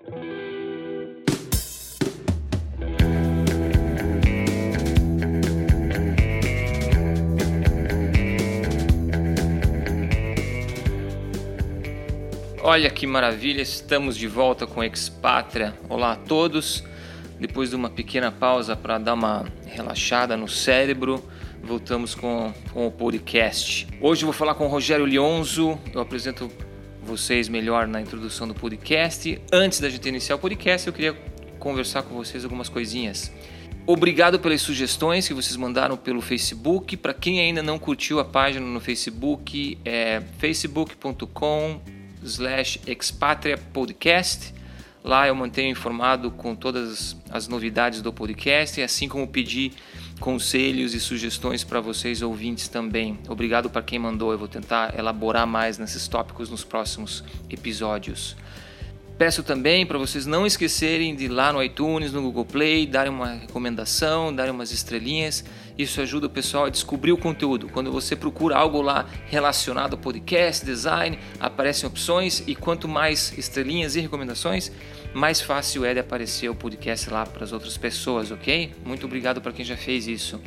Olha que maravilha, estamos de volta com Expatria. Olá a todos. Depois de uma pequena pausa para dar uma relaxada no cérebro, voltamos com, com o podcast. Hoje eu vou falar com o Rogério Lionzo. Eu apresento vocês melhor na introdução do podcast. Antes da gente iniciar o podcast, eu queria conversar com vocês algumas coisinhas. Obrigado pelas sugestões que vocês mandaram pelo Facebook. Para quem ainda não curtiu a página no Facebook, é facebook.com slash expatria podcast. Lá eu mantenho informado com todas as novidades do podcast, assim como pedir conselhos e sugestões para vocês ouvintes também. Obrigado para quem mandou, eu vou tentar elaborar mais nesses tópicos nos próximos episódios. Peço também para vocês não esquecerem de ir lá no iTunes, no Google Play, darem uma recomendação, darem umas estrelinhas. Isso ajuda o pessoal a descobrir o conteúdo. Quando você procura algo lá relacionado ao podcast, design, aparecem opções e quanto mais estrelinhas e recomendações, mais fácil é de aparecer o podcast lá para as outras pessoas, ok? Muito obrigado para quem já fez isso.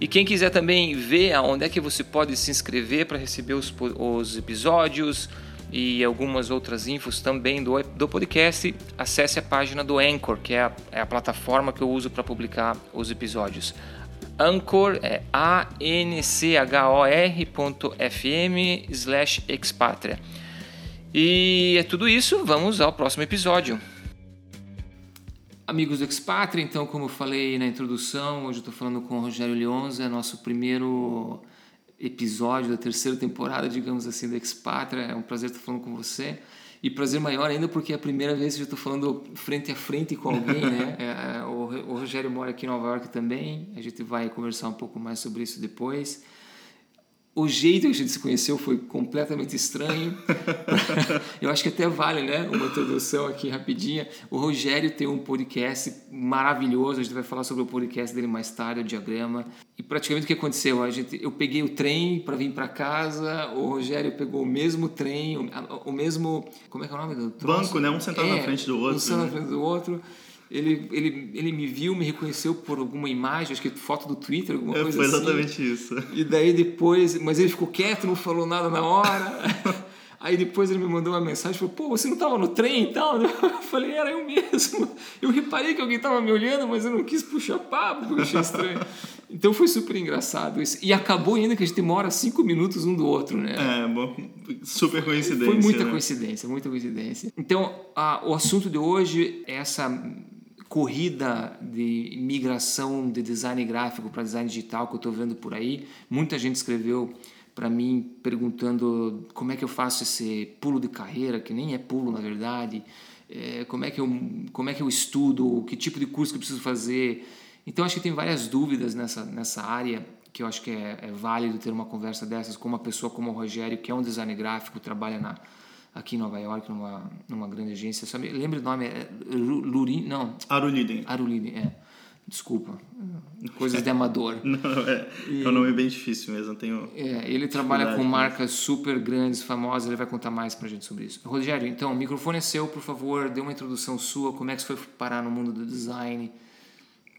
E quem quiser também ver aonde é que você pode se inscrever para receber os, os episódios, e algumas outras infos também do, do podcast, acesse a página do Anchor, que é a, é a plataforma que eu uso para publicar os episódios. Anchor é a-n-c-h-o-r.fm slash expatria. E é tudo isso, vamos ao próximo episódio. Amigos do Expatria, então, como eu falei na introdução, hoje eu estou falando com o Rogério Leonza, é nosso primeiro episódio da terceira temporada, digamos assim, da Expatria. É um prazer estar falando com você. E prazer maior ainda porque é a primeira vez que eu estou falando frente a frente com alguém, né? É, é, o, o Rogério mora aqui em Nova York também. A gente vai conversar um pouco mais sobre isso depois. O jeito que a gente se conheceu foi completamente estranho. Eu acho que até vale, né? Uma introdução aqui rapidinha. O Rogério tem um podcast maravilhoso. A gente vai falar sobre o podcast dele mais tarde, o Diagrama. E praticamente o que aconteceu? A gente, eu peguei o trem para vir para casa. O Rogério pegou o mesmo trem, o, o mesmo. Como é que é o nome do troço? Banco, né? Um sentado é, na frente do outro. Um sentado na frente do outro ele, ele, ele me viu, me reconheceu por alguma imagem, acho que foto do Twitter, alguma é, coisa foi assim. Foi exatamente isso. E daí depois, mas ele ficou quieto, não falou nada na hora. Aí depois ele me mandou uma mensagem, falou, pô, você não estava no trem e tal? Eu falei, era eu mesmo. Eu reparei que alguém estava me olhando, mas eu não quis puxar papo, porque eu achei estranho. Então foi super engraçado isso. E acabou ainda que a gente demora cinco minutos um do outro, né? É, bom, super coincidência. Foi muita né? coincidência, muita coincidência. Então, a, o assunto de hoje é essa corrida de migração de design gráfico para design digital que eu estou vendo por aí. Muita gente escreveu para mim perguntando como é que eu faço esse pulo de carreira, que nem é pulo na verdade, é, como, é que eu, como é que eu estudo, que tipo de curso que eu preciso fazer. Então acho que tem várias dúvidas nessa, nessa área que eu acho que é, é válido ter uma conversa dessas com uma pessoa como o Rogério, que é um design gráfico, trabalha na, aqui em Nova York, numa, numa grande agência. Sabe, lembra o nome? É Lurin? Não. Aruliden. Aruliden, é. Desculpa. Coisas de amador. Não, é, e, é um nome bem difícil mesmo. Tenho é, ele trabalha com marcas super grandes, famosas. Ele vai contar mais pra gente sobre isso. Rogério, então, o microfone é seu, por favor. Dê uma introdução sua. Como é que você foi parar no mundo do design?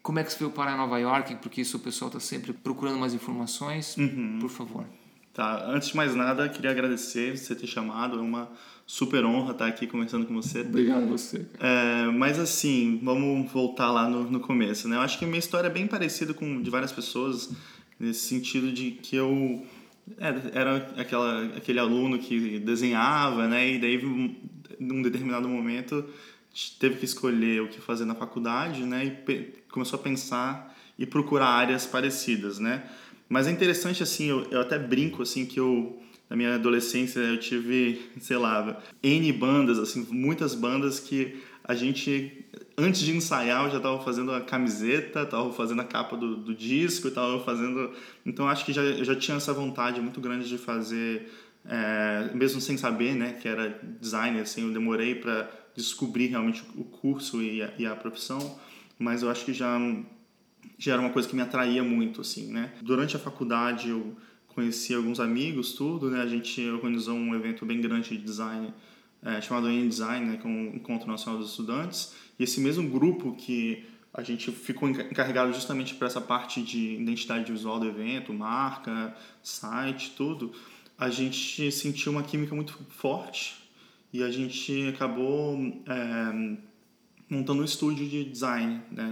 Como é que você foi parar em Nova York? Porque isso o pessoal está sempre procurando mais informações. Uhum. Por favor. Tá, antes de mais nada, queria agradecer você ter chamado, é uma super honra estar aqui conversando com você. Obrigado a você. É, mas assim, vamos voltar lá no, no começo, né? Eu acho que a minha história é bem parecida com de várias pessoas, nesse sentido de que eu é, era aquela, aquele aluno que desenhava, né? E daí, num determinado momento, teve que escolher o que fazer na faculdade, né? E começou a pensar e procurar áreas parecidas, né? Mas é interessante, assim, eu, eu até brinco, assim, que eu, na minha adolescência, eu tive, sei lá, N bandas, assim, muitas bandas que a gente, antes de ensaiar, eu já estava fazendo a camiseta, estava fazendo a capa do, do disco, estava fazendo... Então, acho que já, eu já tinha essa vontade muito grande de fazer, é, mesmo sem saber, né, que era designer, assim, eu demorei para descobrir realmente o curso e a, e a profissão, mas eu acho que já já era uma coisa que me atraía muito, assim, né? Durante a faculdade eu conheci alguns amigos, tudo, né? A gente organizou um evento bem grande de design é, chamado N-Design, né, que é um Encontro Nacional dos Estudantes, e esse mesmo grupo que a gente ficou encarregado justamente para essa parte de identidade visual do evento, marca, site, tudo, a gente sentiu uma química muito forte e a gente acabou é, montando um estúdio de design, né?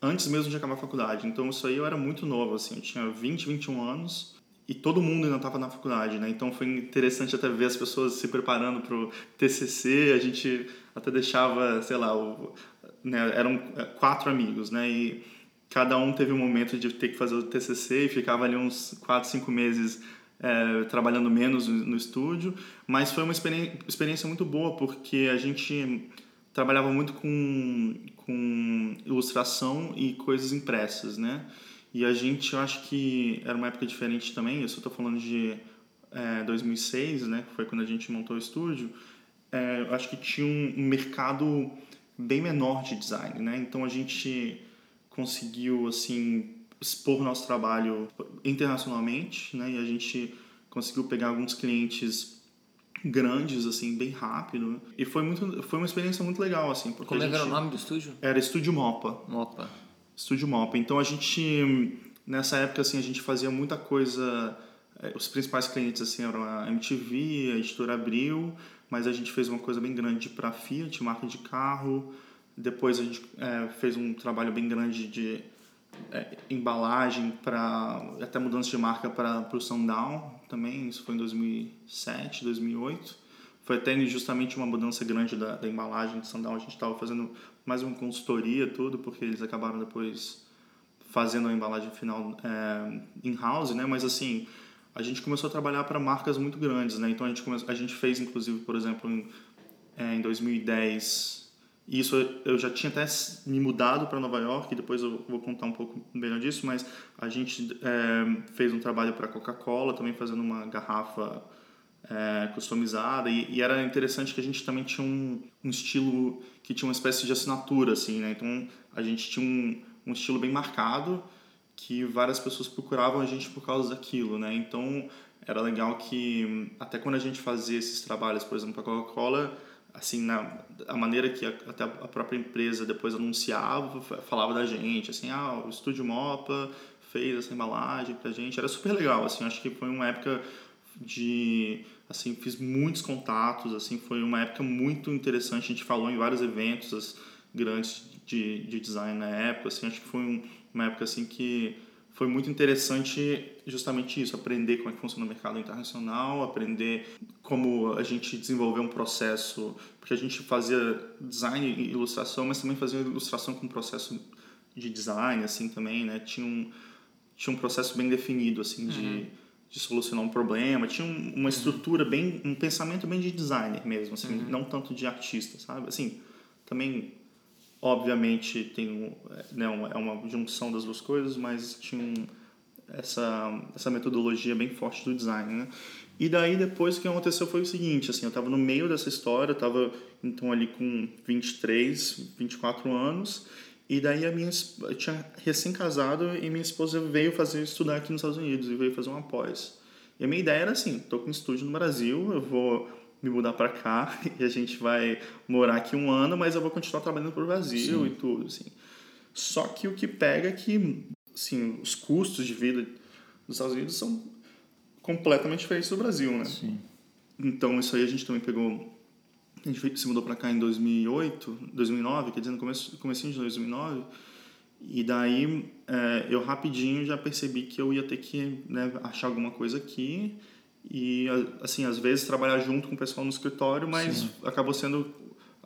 Antes mesmo de acabar a faculdade. Então isso aí eu era muito novo, assim, eu tinha 20, 21 anos e todo mundo ainda estava na faculdade, né? Então foi interessante até ver as pessoas se preparando para o TCC, a gente até deixava, sei lá, o, né, eram é, quatro amigos, né? E cada um teve um momento de ter que fazer o TCC e ficava ali uns quatro, cinco meses é, trabalhando menos no, no, estúdio, mas foi uma experiência muito boa porque a gente trabalhava muito com, com ilustração e coisas impressas, né? E a gente, eu acho que era uma época diferente também, eu só estou falando de é, 2006, né? Que foi quando a gente montou o estúdio. É, eu acho que tinha um, um mercado bem menor de design, né? Então a gente conseguiu assim expor nosso trabalho internacionalmente, né? E a gente conseguiu pegar alguns clientes grandes assim bem rápido. E foi muito foi uma experiência muito legal assim porque como é era o nome do estúdio? Era Estúdio Mopa. Mopa. Estúdio Mopa. Então a gente nessa época assim a gente fazia muita coisa eh, os principais clientes assim eram a MTV a editora Abril mas a gente fez uma coisa bem grande para a Fiat, marca de carro. Depois a gente é, fez um trabalho bem grande de é, embalagem para até mudança de marca para o Sundown também. Isso foi em 2007, 2008. Foi até justamente uma mudança grande da, da embalagem de Sundown. A gente estava fazendo mais uma consultoria tudo porque eles acabaram depois fazendo a embalagem final é, in-house, né? Mas assim a gente começou a trabalhar para marcas muito grandes, né? Então a gente começou, a gente fez inclusive, por exemplo, em, é, em 2010, e isso eu já tinha até me mudado para Nova York, depois eu vou contar um pouco melhor disso, mas a gente é, fez um trabalho para Coca-Cola, também fazendo uma garrafa é, customizada, e, e, era interessante que a gente também tinha um, um, estilo que tinha uma espécie de assinatura, assim, né? Então a gente tinha um, um estilo bem marcado, que várias pessoas procuravam a gente por causa daquilo, né? Então era legal que até quando a gente fazia esses trabalhos, por exemplo, a Coca-Cola, assim, na a maneira que a, até a própria empresa depois anunciava, falava da gente, assim, ah, o Estúdio Mopa fez essa embalagem pra gente, era super legal, assim, acho que foi uma época de assim fiz muitos contatos assim foi uma época muito interessante a gente falou em vários eventos grandes de, de design na época assim acho que foi um, uma época assim que foi muito interessante justamente isso, aprender como é que funciona o mercado internacional, aprender como a gente desenvolver um processo, porque a gente fazia design e ilustração, mas também fazia ilustração com processo de design assim também, né? Tinha um tinha um processo bem definido assim uhum. de, de solucionar um problema, tinha um, uma estrutura bem um pensamento bem de designer mesmo, assim, uhum. não tanto de artista, sabe? Assim, também Obviamente tem um, né, é uma junção das duas coisas, mas tinha um, essa, essa metodologia bem forte do design, né? E daí depois o que aconteceu foi o seguinte, assim, eu estava no meio dessa história, eu estava então ali com 23, 24 anos, e daí a minha eu tinha recém-casado e minha esposa veio fazer estudar aqui nos Estados Unidos e veio fazer uma pós. E a minha ideia era assim, tô com um estúdio no Brasil, eu vou me mudar para cá e a gente vai morar aqui um ano, mas eu vou continuar trabalhando pro Brasil Sim. e tudo, assim. Só que o que pega é que, assim, os custos de vida dos Estados Unidos são completamente diferentes do Brasil, né? Sim. Então, isso aí a gente também pegou... A gente se mudou para cá em 2008, 2009, quer dizer, no começo, comecinho de 2009. E daí, é, eu rapidinho já percebi que eu ia ter que né, achar alguma coisa aqui e assim às vezes trabalhar junto com o pessoal no escritório mas Sim. acabou sendo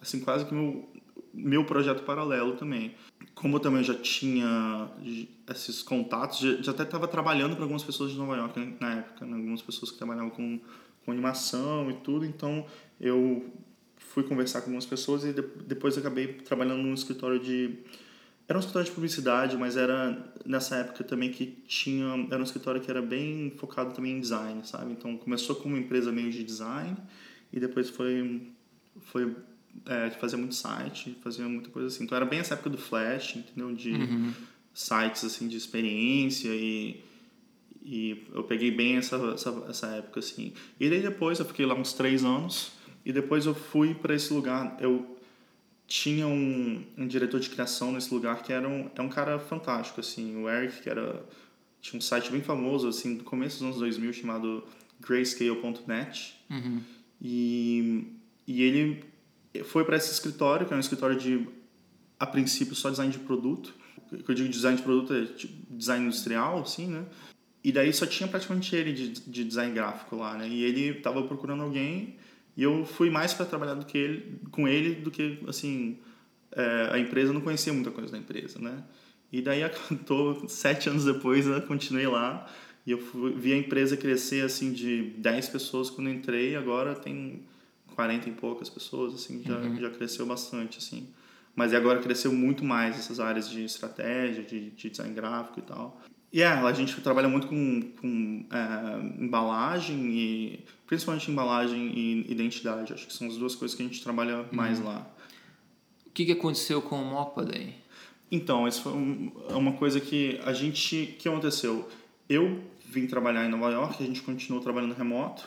assim quase que meu meu projeto paralelo também como eu também já tinha esses contatos já, já até estava trabalhando para algumas pessoas de Nova York né, na época né? algumas pessoas que trabalhavam com, com animação e tudo então eu fui conversar com algumas pessoas e de, depois acabei trabalhando num escritório de era um escritório de publicidade, mas era nessa época também que tinha. Era um escritório que era bem focado também em design, sabe? Então começou como uma empresa meio de design e depois foi. foi é, fazer muito site, fazia muita coisa assim. Então era bem essa época do Flash, entendeu? De uhum. sites assim de experiência e. E eu peguei bem essa, essa, essa época, assim. E daí depois eu fiquei lá uns três anos E depois eu fui para esse lugar. Eu tinha um, um diretor de criação nesse lugar que era um, é um cara fantástico, assim. O Eric, que era... Tinha um site bem famoso, assim, do começo dos anos 2000, chamado grayscale.net. Uhum. E, e ele foi para esse escritório, que é um escritório de, a princípio, só design de produto. Que eu digo design de produto é tipo, design industrial, assim, né? E daí só tinha praticamente ele de, de design gráfico lá, né? E ele estava procurando alguém e eu fui mais para trabalhar do que ele, com ele do que, assim, é, a empresa, não conhecia muita coisa da empresa, né? E daí, tô, sete anos depois, eu continuei lá e eu fui, vi a empresa crescer, assim, de 10 pessoas quando entrei, agora tem 40 e poucas pessoas, assim, já, uhum. já cresceu bastante, assim. Mas agora cresceu muito mais essas áreas de estratégia, de, de design gráfico e tal. E yeah, a gente trabalha muito com, com é, embalagem e principalmente embalagem e identidade. Acho que são as duas coisas que a gente trabalha uhum. mais lá. O que, que aconteceu com o Mopa daí? Então, isso foi um, é uma coisa que a gente... que aconteceu? Eu vim trabalhar em Nova York, a gente continuou trabalhando remoto.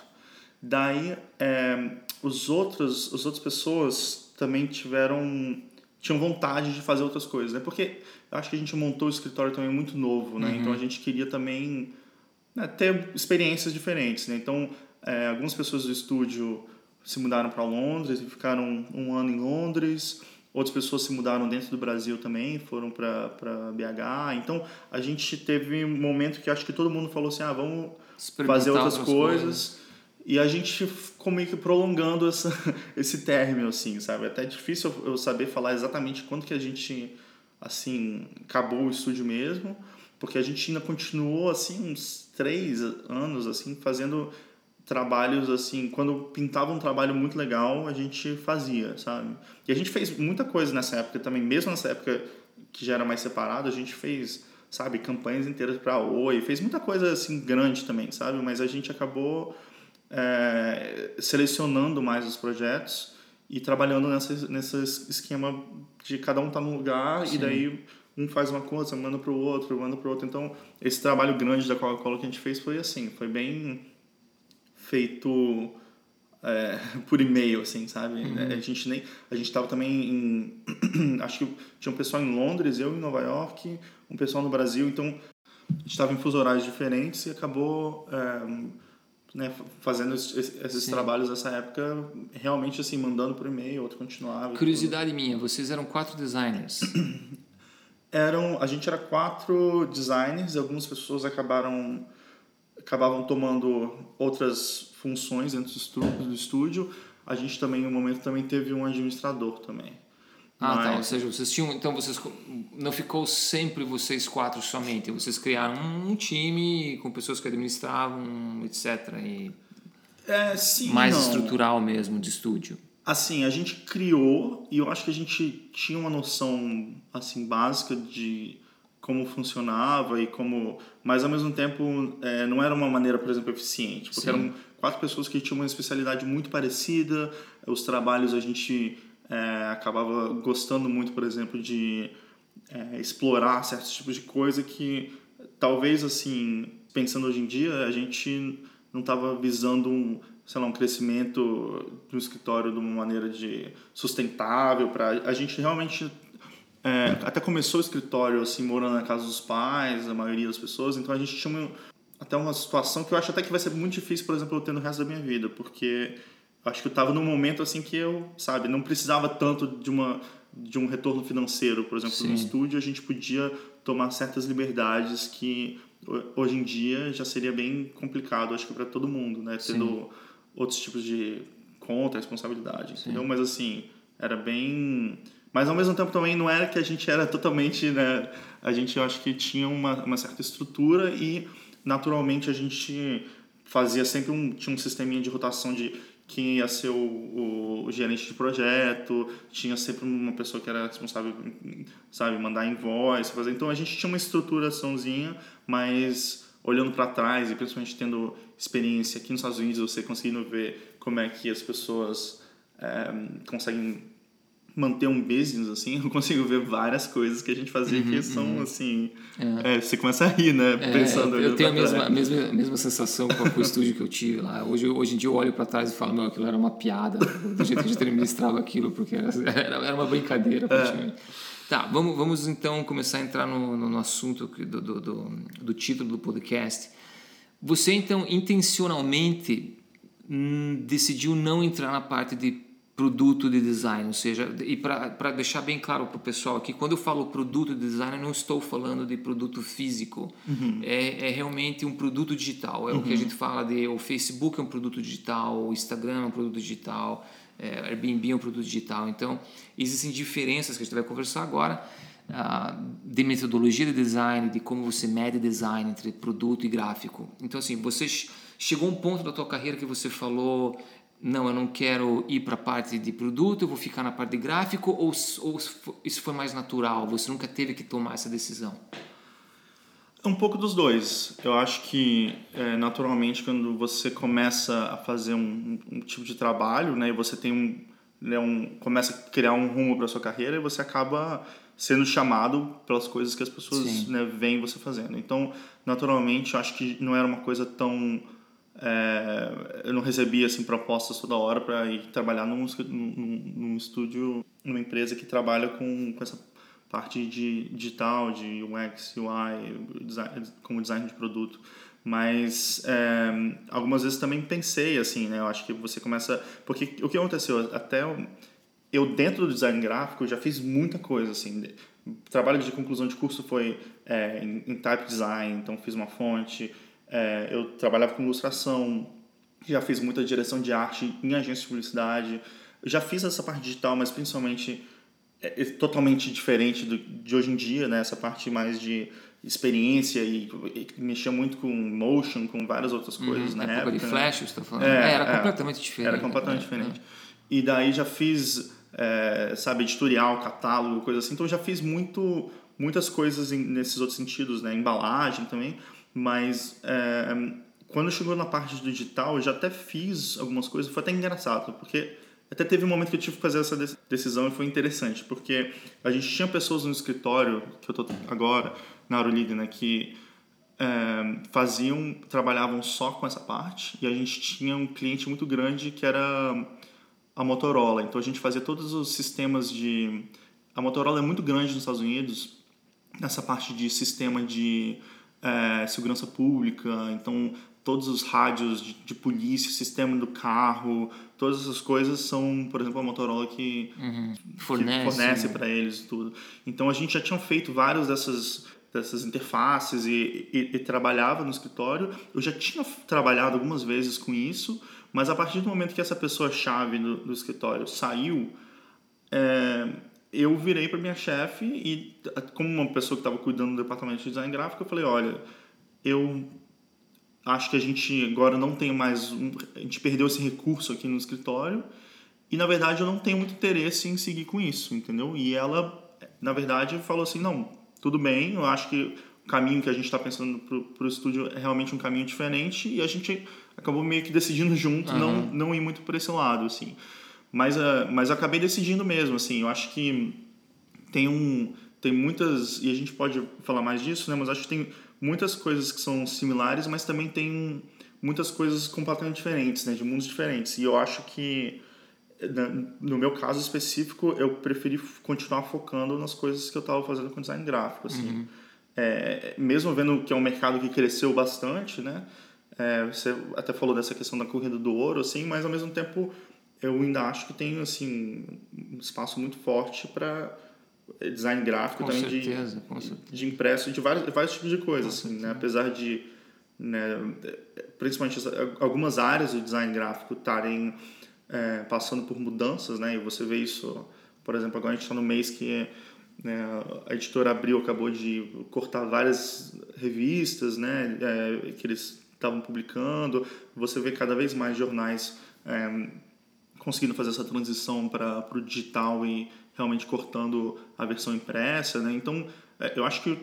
Daí, é, os outros, as outras pessoas também tiveram tinham vontade de fazer outras coisas, né? Porque acho que a gente montou o escritório também muito novo, né? Uhum. Então a gente queria também né, ter experiências diferentes, né? Então é, algumas pessoas do estúdio se mudaram para Londres e ficaram um ano em Londres. Outras pessoas se mudaram dentro do Brasil também, foram para BH. Então a gente teve um momento que acho que todo mundo falou assim: ah, vamos fazer outras coisas. coisas. E a gente ficou meio que prolongando essa, esse término, assim, sabe? É até difícil eu saber falar exatamente quando que a gente, assim, acabou o estúdio mesmo, porque a gente ainda continuou, assim, uns três anos, assim, fazendo trabalhos, assim, quando pintava um trabalho muito legal, a gente fazia, sabe? E a gente fez muita coisa nessa época também, mesmo nessa época que já era mais separado, a gente fez, sabe, campanhas inteiras para Oi, fez muita coisa, assim, grande também, sabe? Mas a gente acabou é, selecionando mais os projetos e trabalhando nessa, nesse esquema de cada um estar tá num lugar Sim. e daí um faz uma coisa, manda para o outro, manda para o outro. Então, esse trabalho grande da Coca-Cola que a gente fez foi assim, foi bem feito é, por e-mail, assim, sabe? Uhum. A gente nem, a gente estava também em, acho que tinha um pessoal em Londres, eu em Nova York, um pessoal no Brasil, então a gente estava em fuso horários diferentes e acabou é, né, fazendo esses Sim. trabalhos nessa época, realmente assim, mandando por e-mail, outro continuava. Curiosidade minha, vocês eram quatro designers? eram, a gente era quatro designers, algumas pessoas acabaram acabavam tomando outras funções dentro do estúdio. A gente também, no momento, também teve um administrador também. Ah, Mas... tá. Ou seja, vocês tinham. Então vocês não ficou sempre vocês quatro somente. Vocês criaram um time com pessoas que administravam, etc. E é, sim, mais não. estrutural mesmo de estúdio. Assim, a gente criou e eu acho que a gente tinha uma noção assim básica de como funcionava e como, mas ao mesmo tempo é, não era uma maneira, por exemplo, eficiente, porque sim. eram quatro pessoas que tinham uma especialidade muito parecida, os trabalhos a gente é, acabava gostando muito, por exemplo, de é, explorar certos tipos de coisa que talvez, assim, pensando hoje em dia, a gente não estava visando um, sei lá, um crescimento do escritório de uma maneira de sustentável para a gente realmente é, até começou o escritório assim morando na casa dos pais a maioria das pessoas então a gente tinha uma, até uma situação que eu acho até que vai ser muito difícil por exemplo eu ter no resto da minha vida porque acho que eu estava num momento assim que eu, sabe, não precisava tanto de uma de um retorno financeiro, por exemplo, Sim. no estúdio, a gente podia tomar certas liberdades que hoje em dia já seria bem complicado, acho que para todo mundo, né, tendo Sim. outros tipos de conta, responsabilidade, entendeu? Mas assim, era bem mas ao mesmo tempo também não era que a gente era totalmente, né, a gente eu acho que tinha uma, uma certa estrutura e naturalmente a gente fazia sempre um tinha um sisteminha de rotação de quem ia ser o, o, gerente de projeto, tinha sempre uma pessoa que era responsável, sabe, mandar invoice, fazer. Então a gente tinha uma estruturaçãozinha, mas olhando para trás e principalmente tendo experiência aqui nos Estados Unidos, você conseguindo ver como é que as pessoas é, conseguem manter um business, assim, eu consigo ver várias coisas que a gente fazia uhum, que são, uhum. assim... É. É, você começa a rir, né? É, Pensando... Eu, eu tenho a mesma, a mesma, mesma sensação com o estúdio que eu tive lá. Hoje, hoje em dia eu olho para trás e falo, meu, aquilo era uma piada, do jeito que a gente administrava aquilo, porque era, era uma brincadeira, é. praticamente. Tá, vamos, vamos então começar a entrar no, no, no assunto do, do, do, do título do podcast. Você, então, intencionalmente hum, decidiu não entrar na parte de produto de design, ou seja, e para deixar bem claro para o pessoal aqui, quando eu falo produto de design, eu não estou falando de produto físico, uhum. é, é, realmente um produto digital, é uhum. o que a uhum. gente fala de o Facebook é um produto digital, o Instagram é um produto digital, é, Airbnb é um produto digital, então existem diferenças que a gente vai conversar agora, uh, de metodologia de design, de como você mede design entre produto e gráfico. Então assim, você chegou a um ponto da tua carreira que você falou não, eu não quero ir para a parte de produto, eu vou ficar na parte de gráfico, ou, ou isso foi mais natural? Você nunca teve que tomar essa decisão? Um pouco dos dois. Eu acho que, é, naturalmente, quando você começa a fazer um, um, tipo de trabalho, né, e você tem um, né, um começa a criar um rumo para sua carreira, e você acaba sendo chamado pelas coisas que as pessoas né, veem você fazendo. Então, naturalmente, eu acho que não era uma coisa tão é, eu não recebia assim propostas toda hora para ir trabalhar num, num, num, estúdio, numa empresa que trabalha com, com essa parte de digital, de UX, UI, design, como design de produto. Mas é, algumas vezes também pensei assim, né? Eu acho que você começa, porque o que aconteceu até eu dentro do design gráfico já fiz muita coisa assim. Trabalho de conclusão de curso foi é, em, em type design, então fiz uma fonte é, eu trabalhava com ilustração, já fiz muita direção de arte em agência de publicidade. Já fiz essa parte digital, mas principalmente é, é totalmente diferente do, de hoje em dia, né? Essa parte mais de experiência e, e mexia muito com motion, com várias outras uhum. coisas uhum, na época. época de né? flash, você está falando? É, é era é. completamente diferente. Era completamente né? diferente. E daí já fiz, é, sabe, editorial, catálogo, coisa assim. Então já fiz muito, muitas coisas em, nesses outros sentidos, né? Embalagem também. Mas é, quando chegou na parte do digital, eu já até fiz algumas coisas, foi até engraçado, porque até teve um momento que eu tive que fazer essa decisão e foi interessante, porque a gente tinha pessoas no escritório, que eu tô agora, na Aurolida, né, que é, faziam, trabalhavam só com essa parte, e a gente tinha um cliente muito grande que era a Motorola. Então a gente fazia todos os sistemas de. A Motorola é muito grande nos Estados Unidos, nessa parte de sistema de é, segurança pública, então todos os rádios de, de, polícia, sistema do carro, todas essas coisas são, por exemplo, a Motorola que uhum. fornece, fornece para eles tudo. Então a gente já tinha feito várias dessas dessas interfaces e, e, e, trabalhava no escritório. Eu já tinha trabalhado algumas vezes com isso, mas a partir do momento que essa pessoa chave do, do escritório saiu, é, eu virei para minha chefe e, como uma pessoa que estava cuidando do departamento de design gráfico, eu falei: olha, eu acho que a gente agora não tem mais. Um, a gente perdeu esse recurso aqui no escritório e, na verdade, eu não tenho muito interesse em seguir com isso, entendeu? E ela, na verdade, falou assim: não, tudo bem, eu acho que o caminho que a gente está pensando para o estúdio é realmente um caminho diferente e a gente acabou meio que decidindo junto uhum. não, não ir muito por esse lado, assim. Mas, uh, mas eu acabei decidindo mesmo, assim, eu acho que tem um tem muitas e a gente pode falar mais disso, né? Mas acho que tem muitas coisas que são similares, mas também tem muitas coisas completamente diferentes, né? De mundos diferentes. E eu acho que no meu caso específico, eu preferi continuar focando nas coisas que eu estava fazendo com design gráfico, assim. Uhum. É, mesmo vendo que é um mercado que cresceu bastante, né? É, você até falou dessa questão da corrida do ouro, assim, mas ao mesmo tempo eu ainda acho que tem assim um espaço muito forte para design gráfico com também certeza, de, de impresso de vários, vários tipos de coisas assim, né? apesar de né, principalmente algumas áreas do design gráfico estarem é, passando por mudanças né? E você vê isso por exemplo agora a gente está no mês que né, a editora Abril acabou de cortar várias revistas né? É, que eles estavam publicando. Você vê cada vez mais jornais é, conseguindo fazer essa transição para o digital e realmente cortando a versão impressa, né? Então, é, eu acho que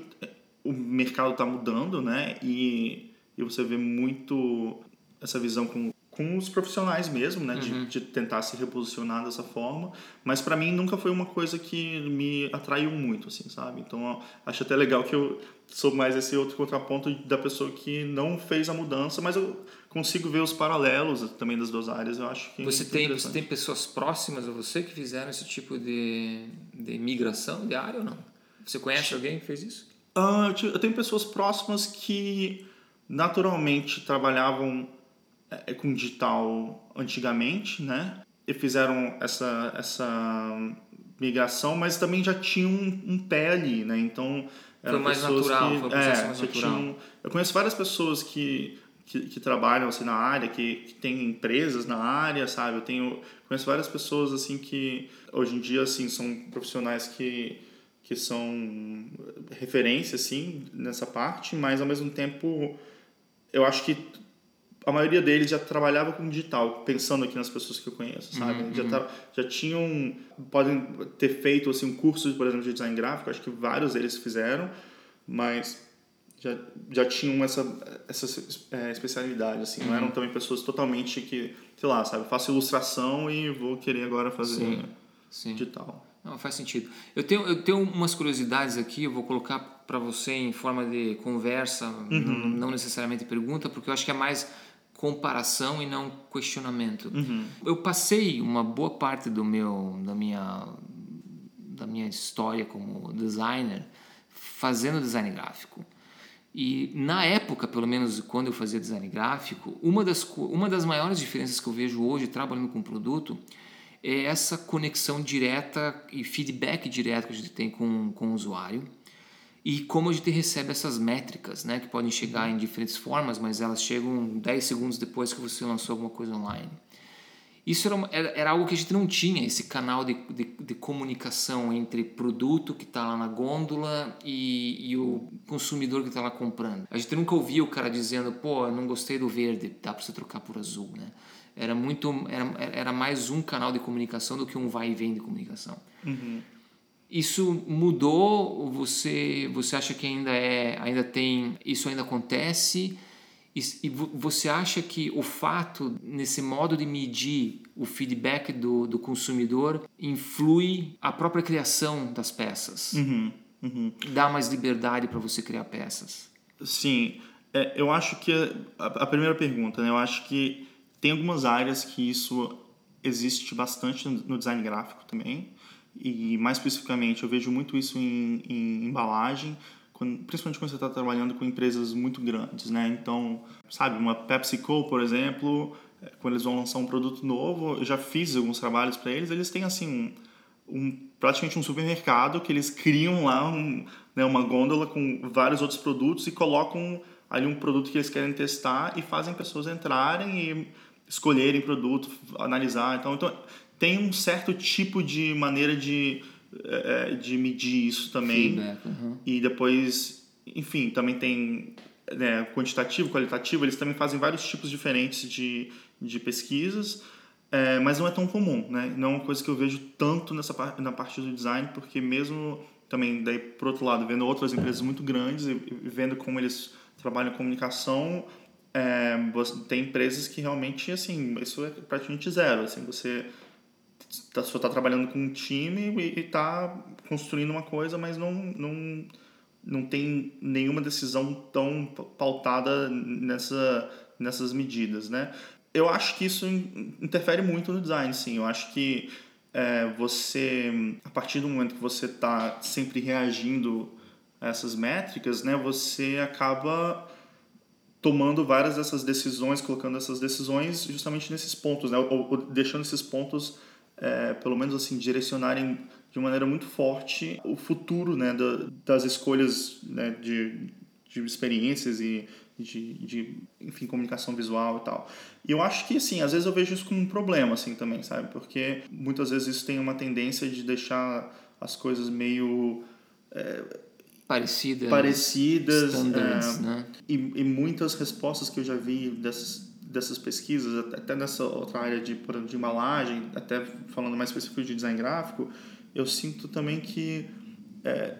o mercado está mudando, né? E, e você vê muito essa visão com com os profissionais mesmo, né? Uhum. De, de tentar se reposicionar dessa forma. Mas para mim nunca foi uma coisa que me atraiu muito, assim, sabe? Então acho até legal que eu sou mais esse outro contraponto da pessoa que não fez a mudança, mas eu consigo ver os paralelos também das duas áreas. Eu acho que Você é tem, você tem pessoas próximas a você que fizeram esse tipo de, de migração de área ou não? Você conhece alguém que fez isso? Ah, eu tenho pessoas próximas que naturalmente trabalhavam com digital antigamente, né? E fizeram essa, essa migração, mas também já tinham um, um pé ali, né? Então eram mais natural, que, foi um processo é, mais natural. tinham- eu conheço várias pessoas que que, que trabalham assim na área, que, que têm empresas na área, sabe? Eu tenho conheço várias pessoas assim que hoje em dia assim são profissionais que que são referência assim nessa parte, mas ao mesmo tempo eu acho que a maioria deles já trabalhava com digital, pensando aqui nas pessoas que eu conheço, sabe? já, tá, já tinham, podem ter feito assim, um curso, por exemplo, de design gráfico, acho que vários deles fizeram, mas já, já tinham essa, essa é, especialidade, assim, não eram também pessoas totalmente que, sei lá, sabe, faço ilustração e vou querer agora fazer Sim, sim. digital. Não, faz sentido. Eu tenho, eu tenho umas curiosidades aqui, eu vou colocar para você em forma de conversa, não, não necessariamente pergunta, porque eu acho que é mais comparação e não questionamento. Eu passei uma boa parte do meu, da minha, da minha história como designer fazendo design gráfico. E na época, pelo menos quando eu fazia design gráfico, uma das, uma das maiores diferenças que eu vejo hoje trabalhando com produto é essa conexão direta e feedback direto que a gente tem com, com o usuário e como a gente recebe essas métricas, né, que podem chegar em diferentes formas, mas elas chegam 10 segundos depois que você lançou alguma coisa online. Isso era, uma- era, algo que a gente não tinha, esse canal de, de, de comunicação entre produto que está lá na gôndola e, e o consumidor que está lá comprando. A gente nunca ouvia o cara dizendo, pô, eu não gostei do verde, dá para você trocar por azul, né? Era muito, era, era mais um canal de comunicação do que um vai e vem de comunicação. Isso mudou? Você você acha que ainda é ainda tem isso ainda acontece? E, e vo- você acha que o fato nesse modo de medir o feedback do, do consumidor influi a própria criação das peças? Uhum, uhum. Dá mais liberdade para você criar peças? Sim, é, eu acho que a, a primeira pergunta, né? Eu acho que tem algumas áreas que isso existe bastante no design gráfico também e mais especificamente eu vejo muito isso em, em embalagem, quando, principalmente quando você está trabalhando com empresas muito grandes, né? Então, sabe, uma PepsiCo, por exemplo, é, quando eles vão lançar um produto novo, eu já fiz alguns trabalhos para eles, eles têm assim um, um praticamente um supermercado que eles criam lá um, né, uma gôndola com vários outros produtos e colocam ali um produto que eles querem testar e fazem pessoas entrarem e escolherem produto, analisar. Então, então tem um certo tipo de maneira de, eh, de medir isso também. Feedback, uhum. E depois, enfim, também tem né, quantitativo, qualitativo, eles também fazem vários tipos diferentes de, de pesquisas, é, mas não é tão comum, né? Não é uma coisa que eu vejo tanto nessa na parte do design, porque mesmo também daí por outro lado vendo outras empresas muito grandes e, e vendo como eles trabalham comunicação, é, tem empresas que realmente assim isso é praticamente zero, assim você tá, só está trabalhando com um time e está construindo uma coisa, mas não, não, não tem nenhuma decisão tão pautada nessa, nessas medidas, né? Eu acho que isso in- interfere muito no design, sim. Eu acho que é, você, a partir do momento que você está sempre reagindo a essas métricas, né, você acaba tomando várias dessas decisões, colocando essas decisões justamente nesses pontos, né? ou, ou deixando esses pontos, é, pelo menos assim, direcionarem de maneira muito forte o futuro né, da, das escolhas né, de, de experiências e de, de, enfim, comunicação visual e tal. E eu acho que, assim, às vezes eu vejo isso como um problema, assim, também, sabe? Porque muitas vezes isso tem uma tendência de deixar as coisas meio Parecidas. parecidas, Standards, é, né? e, e muitas respostas que eu já vi dessas, dessas pesquisas, até- nessa outra área de, de embalagem, até falando mais específico de design gráfico, eu sinto também que é,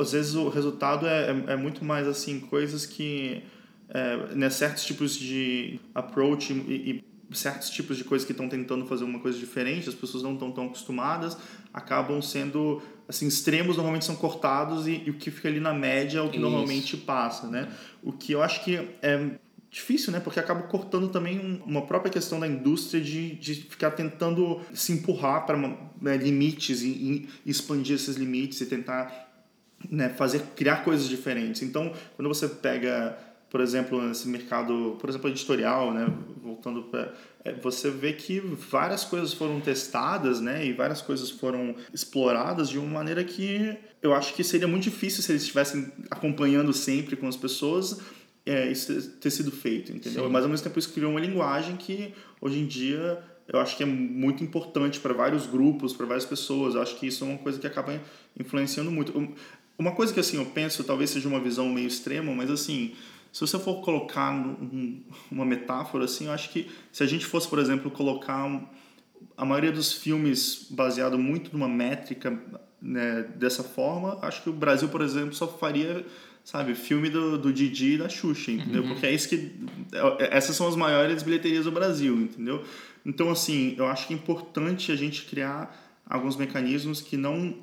às vezes o resultado é, é, é muito mais assim coisas que é, né, certos tipos de approach e, e certos tipos de coisas que estão tentando fazer uma coisa diferente, as pessoas não estão tão acostumadas, acabam sendo assim extremos normalmente são cortados e, e o que fica ali na média é o que Isso. normalmente passa, né? O que eu acho que é difícil, né? Porque acaba cortando também uma própria questão da indústria de, de ficar tentando se empurrar para né, limites e, e, expandir esses limites e tentar né, fazer criar coisas diferentes. Então, quando você pega, por exemplo, nesse mercado, por exemplo, editorial, né? Voltando para é, você vê que várias coisas foram testadas, né? E várias coisas foram exploradas de uma maneira que eu acho que seria muito difícil se eles estivessem acompanhando sempre com as pessoas é, isso ter sido feito, entendeu? Sim. Mas ao mesmo tempo isso criou uma linguagem que hoje em dia eu acho que é muito importante para vários grupos, para várias pessoas. Eu acho que isso é uma coisa que acaba influenciando muito. Uma coisa que assim eu penso, talvez seja uma visão meio extrema, mas assim, se você for colocar um, uma metáfora assim, eu acho que se a gente fosse, por exemplo, colocar um, a maioria dos filmes baseado muito numa métrica né, dessa forma, acho que o Brasil, por exemplo, só faria sabe, filme do, do Didi e da Xuxa, entendeu? Uhum. Porque é isso que. É, essas são as maiores bilheterias do Brasil, entendeu? Então, assim, eu acho que é importante a gente criar alguns mecanismos que não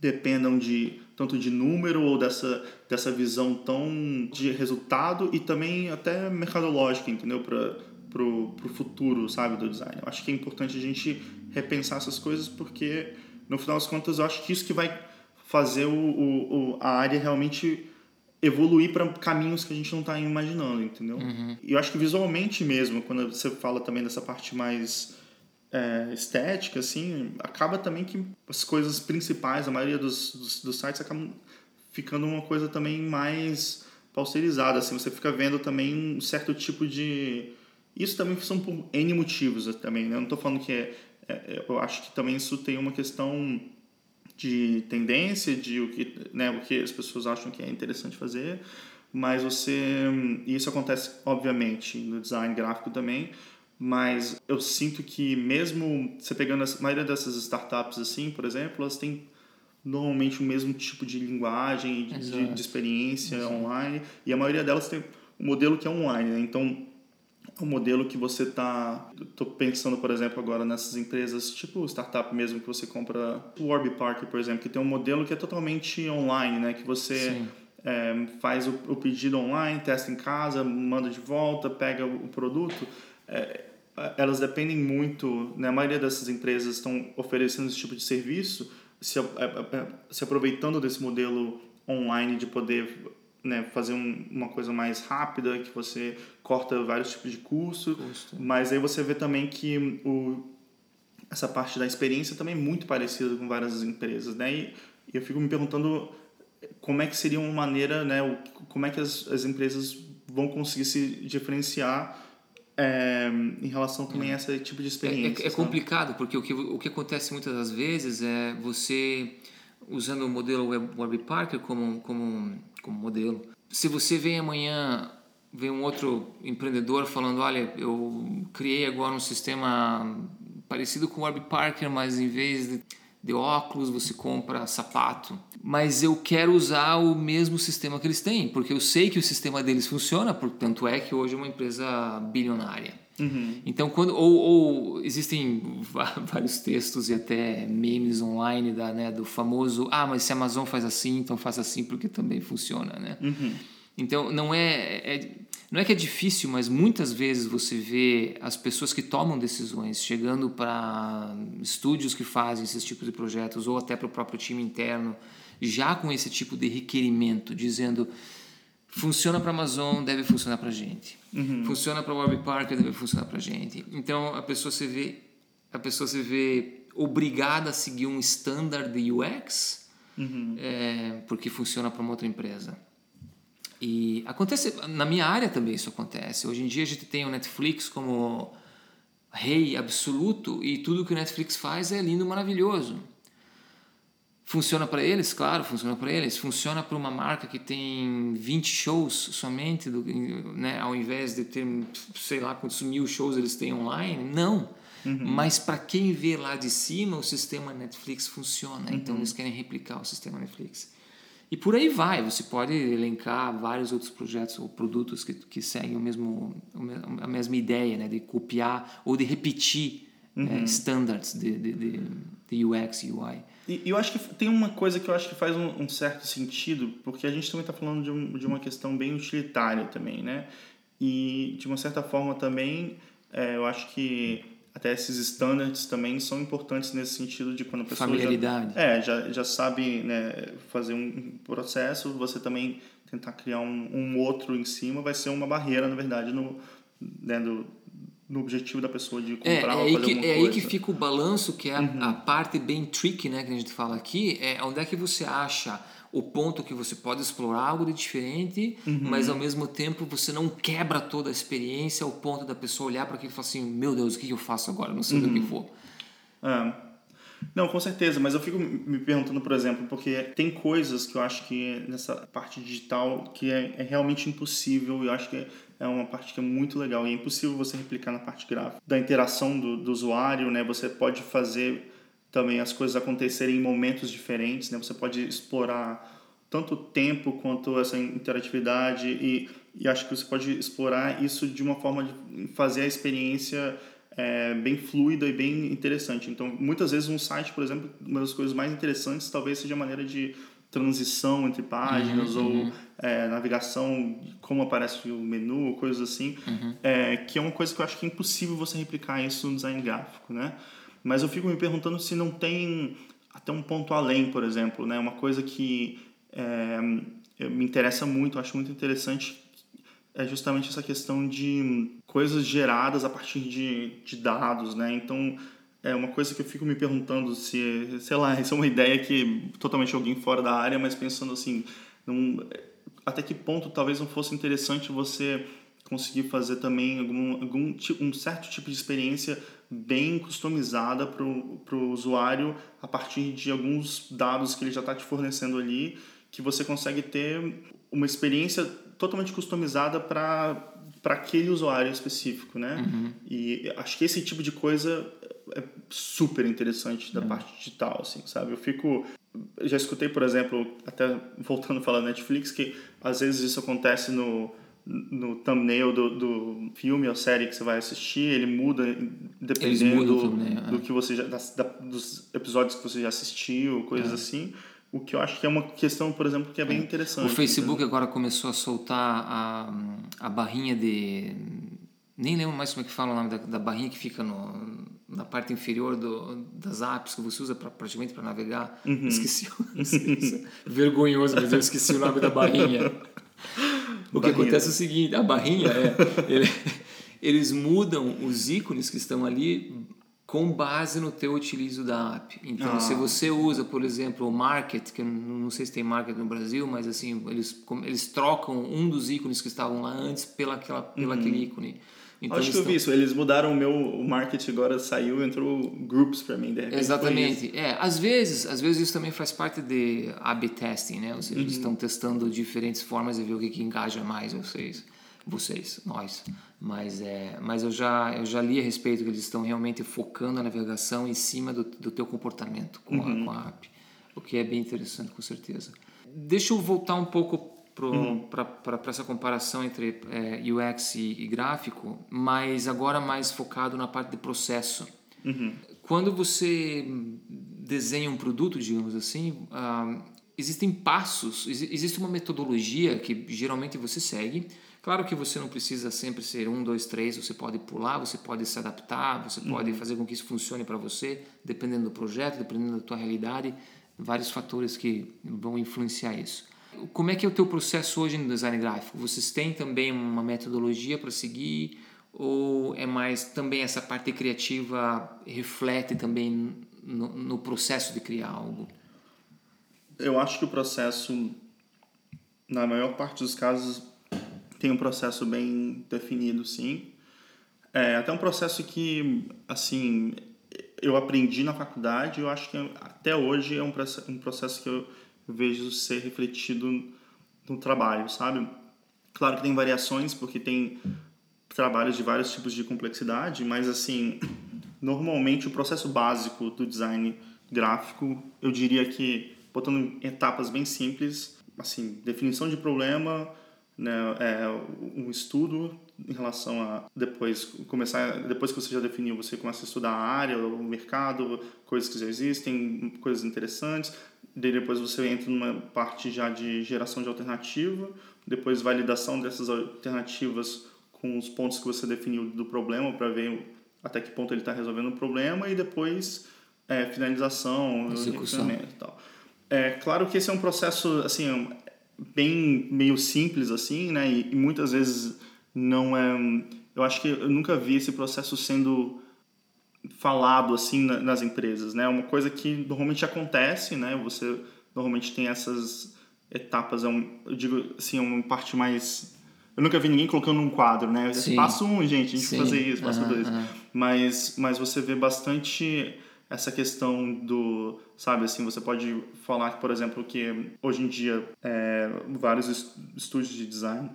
dependam de tanto de número ou dessa, dessa visão tão de resultado e também até mercadológica, entendeu? Para pro, pro futuro, sabe, do design. Eu acho que é importante a gente repensar essas coisas porque, no final das contas, eu acho que isso que vai fazer o, o, a área realmente evoluir para caminhos que a gente não está imaginando, entendeu? Uhum. E eu acho que visualmente mesmo, quando você fala também dessa parte mais é, estética, assim, acaba também que as coisas principais, a maioria dos, dos, dos, sites acabam ficando uma coisa também mais pausterizada, assim, você fica vendo também um certo tipo de... Isso também são por N motivos também, né? Eu não estou falando que é, é... Eu acho que também isso tem uma questão de tendência, de o que, né, o que as pessoas acham que é interessante fazer, mas você. Isso acontece, obviamente, no design gráfico também, mas eu sinto que mesmo você pegando a maioria dessas startups assim, por exemplo, elas têm normalmente o mesmo tipo de linguagem, de, de experiência Exato. online, e a maioria delas tem um modelo que é online, né? Então, o modelo que você está. Estou pensando, por exemplo, agora nessas empresas, tipo startup mesmo, que você compra o Warby Parker, por exemplo, que tem um modelo que é totalmente online, né? Que você é, faz o, o, pedido online, testa em casa, manda de volta, pega o, o produto. É, elas dependem muito, né? a maioria dessas empresas estão oferecendo esse tipo de serviço, se, se aproveitando desse modelo online de poder né, fazer um, uma coisa mais rápida, que você corta vários tipos de custo, custo. mas aí você vê também que o, essa parte da experiência também é muito parecida com várias empresas, né? E, e eu fico me perguntando como é que seria uma maneira, né, como é que as, as empresas vão conseguir se diferenciar é, em relação também a esse tipo de experiência. É, é, é complicado, porque o que, o que acontece muitas das vezes é você, usando o modelo Warby Parker como, como como modelo. Se você vem amanhã, vem um outro empreendedor falando, olha, eu criei agora um sistema parecido com o Warby Parker, mas em vez de, de óculos você compra sapato. Mas eu quero usar o mesmo sistema que eles têm, porque eu sei que o sistema deles funciona, portanto é que hoje é uma empresa bilionária. Uhum. Então, quando ou, ou, existem vários textos e até memes online da, né, do famoso ah, mas se a Amazon faz assim, então faça assim porque também funciona, né? Uhum. Então, não é, é, não é que é difícil, mas muitas vezes você vê as pessoas que tomam decisões chegando para estúdios que fazem esses tipos de projetos ou até para o próprio time interno já com esse tipo de requerimento, dizendo funciona para Amazon, deve funcionar para gente. Uhum. Funciona para Warby Parker, deve funcionar para gente. Então a pessoa se vê, a pessoa se vê obrigada a seguir um standard de UX uhum. é, porque funciona para uma outra empresa. E acontece na minha área também isso acontece. Hoje em dia a gente tem o Netflix como rei absoluto e tudo que o Netflix faz é lindo, maravilhoso. Funciona para eles? Claro, funciona para eles. Funciona para uma marca que tem 20 shows somente, do, né, ao invés de ter, sei lá quantos mil shows eles têm online? Não. Uhum. Mas para quem vê lá de cima, o sistema Netflix funciona. Então, uhum. Então eles querem replicar o sistema Netflix. E por aí vai, você pode elencar vários outros projetos ou produtos que, que seguem o mesmo, a mesma ideia, né? de copiar ou de repetir uhum. né? standards de, de, de, de UX e UI. E eu acho que tem uma coisa que eu acho que faz um, um certo sentido, porque a gente também está falando de, um, de uma questão bem utilitária também, né? E de uma certa forma também, é, eu acho que até esses standards também são importantes nesse sentido de quando a pessoa familiaridade já, é já, já sabe né, fazer um processo você também tentar criar um, um outro em cima vai ser uma barreira na verdade no né, do, no objetivo da pessoa de é, comprar é, ou aí fazer que, alguma é coisa. aí que fica o balanço que é a, uhum. a parte bem tricky né que a gente fala aqui é onde é que você acha o ponto que você pode explorar algo de diferente, uhum. mas ao mesmo tempo você não quebra toda a experiência ao ponto da pessoa olhar para aquilo e falar assim: meu Deus, o que eu faço agora? Não sei uhum. do que for. É. Não, com certeza, mas eu fico me perguntando, por exemplo, porque tem coisas que eu acho que nessa parte digital que é, é realmente impossível, e eu acho que é uma parte que é muito legal e é impossível você replicar na parte gráfica. Da interação do, do usuário, né? Você pode fazer também as coisas acontecerem em momentos diferentes, né? Você pode explorar tanto o tempo quanto essa interatividade e, e acho que você pode explorar isso de uma forma de fazer a experiência é, bem fluida e bem interessante. Então, muitas vezes um site, por exemplo, uma das coisas mais interessantes talvez seja a maneira de transição entre páginas uhum, ou uhum. É, navegação, como aparece o menu, coisas assim, uhum. é, que é uma coisa que eu acho que é impossível você replicar isso no design gráfico, né? Mas eu fico me perguntando se não tem até um ponto além, por exemplo, né? Uma coisa que é, me interessa muito, acho muito interessante, é justamente essa questão de coisas geradas a partir de, de dados, né? Então, é uma coisa que eu fico me perguntando se, sei lá, isso é uma ideia que totalmente alguém fora da área, mas pensando assim, até que ponto talvez não fosse interessante você conseguir fazer também algum, algum um certo tipo de experiência bem customizada para o usuário a partir de alguns dados que ele já está te fornecendo ali, que você consegue ter uma experiência totalmente customizada para para aquele usuário específico, né? Uhum. E acho que esse tipo de coisa é super interessante da uhum. parte digital, assim, sabe? Eu fico já escutei, por exemplo, até voltando a falar da Netflix, que às vezes isso acontece no no thumbnail do, do filme ou série que você vai assistir, ele muda dependendo do, do, é. que você já, da, da, dos episódios que você já assistiu, coisas é. assim. O que eu acho que é uma questão, por exemplo, que é bem é. interessante. O Facebook agora começou a soltar a, a barrinha de. Nem lembro mais como é que fala o nome da, da barrinha que fica no, na parte inferior do, das apps que você usa pra, praticamente para navegar. Uhum. Esqueci. Vergonhoso, mas eu esqueci o nome da barrinha. O que acontece é o seguinte, a barrinha é, ele, eles mudam os ícones que estão ali com base no teu utilizo da app. Então, ah. se você usa, por exemplo, o Market, que não sei se tem Market no Brasil, mas assim, eles, eles trocam um dos ícones que estavam lá antes pela, aquela, pela uhum. aquele ícone. Então, Acho que eu vi isso. Eles mudaram o meu o market agora saiu entrou groups para mim. Exatamente. É, às vezes, às vezes isso também faz parte de A/B testing, né? Ou seja, uhum. eles estão testando diferentes formas de ver o que, que engaja mais vocês, vocês, nós. Mas é, mas eu já eu já li a respeito que eles estão realmente focando a navegação em cima do, do teu comportamento com, uhum. a, com a app, o que é bem interessante com certeza. Deixa eu voltar um pouco para uhum. essa comparação entre é, UX e, e, gráfico, mas agora mais focado na parte de processo. Uhum. Quando você desenha um produto, digamos assim, ah, existem passos, existe uma metodologia que geralmente você segue. Claro que você não precisa sempre ser um, dois, três, você pode pular, você pode se adaptar, você uhum. pode fazer com que isso funcione para você, dependendo do projeto, dependendo da tua realidade, vários fatores que vão influenciar isso. Como é que é o teu processo hoje no design gráfico? Vocês têm também uma metodologia para seguir ou é mais também essa parte criativa reflete também no, no processo de criar algo? Eu acho que o processo, na maior parte dos casos, tem um processo bem definido, sim. É até um processo que, assim, eu aprendi na faculdade. Eu acho que até hoje é um processo que eu vejo ser refletido no trabalho, sabe? Claro que tem variações, porque tem trabalhos de vários tipos de complexidade, mas assim, normalmente o processo básico do design gráfico, eu diria que botando etapas bem simples, assim, definição de problema, né, é, um estudo em relação a depois começar depois que você já definiu você começa a estudar a área o mercado coisas que já existem coisas interessantes daí depois você entra numa parte já de geração de alternativa depois validação dessas alternativas com os pontos que você definiu do problema para ver até que ponto ele está resolvendo o problema e depois é, finalização execução. e tal. É claro que esse é um processo assim bem meio simples assim né e, e muitas vezes não é eu acho que eu nunca vi esse processo sendo falado assim nas empresas né é uma coisa que normalmente acontece né você normalmente tem essas etapas é um, eu digo assim é uma parte mais eu nunca vi ninguém colocando um quadro, né? Sim. Passo um, gente, a gente Sim. fazer isso, passo uhum, dois. Uhum. Mas, mas você vê bastante essa questão do, sabe, assim, você pode falar por exemplo, que hoje em dia é, vários estúdios de design,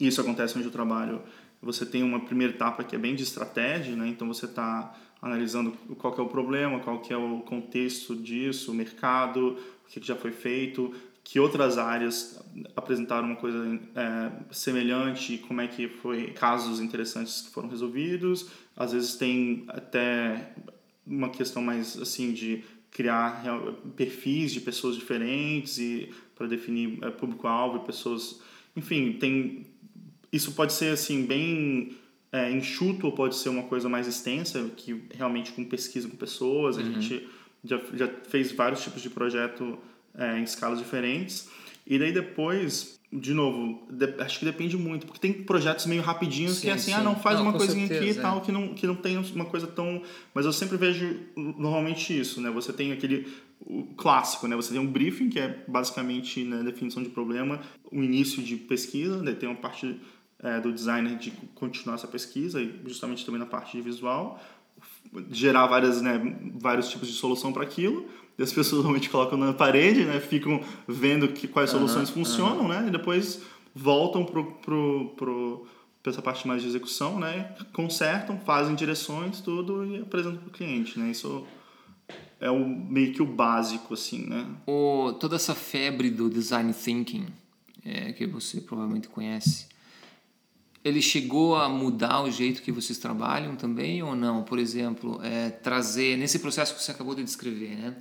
e isso acontece onde eu trabalho, você tem uma primeira etapa que é bem de estratégia, né? Então você está analisando qual é o problema, qual que é o contexto disso, o mercado, o que já foi feito, que outras áreas apresentaram uma coisa é, semelhante, como é que foi casos interessantes que foram resolvidos. Às vezes tem até uma questão mais assim de criar perfis de pessoas diferentes e para definir é, público-alvo e pessoas, enfim, tem isso pode ser assim bem é, enxuto ou pode ser uma coisa mais extensa que realmente com pesquisa com pessoas uhum. a gente já, já fez vários tipos de projeto é, em escalas diferentes e daí depois de novo, de, acho que depende muito, porque tem projetos meio rapidinhos sim, que é assim, sim. ah, não faz não, uma coisinha certeza, aqui e é. tal, que não, que não tem uma coisa tão. Mas eu sempre vejo normalmente isso, né? Você tem aquele clássico, né? Você tem um briefing, que é basicamente né, definição de problema, o início de pesquisa, daí tem uma parte é, do designer de continuar essa pesquisa, e justamente também na parte de visual, gerar várias, né, vários tipos de solução para aquilo e as pessoas normalmente colocam na parede, né? Ficam vendo que, quais soluções uhum, funcionam, uhum. né? E depois voltam pro, pro, pro, para essa parte mais de execução, né? Consertam, fazem direções, tudo e apresentam para o cliente, né? Isso é o, meio que o básico, assim, né? O, toda essa febre do design thinking, é, que você provavelmente conhece, ele chegou a mudar o jeito que vocês trabalham também ou não? Por exemplo, é, trazer, nesse processo que você acabou de descrever, né?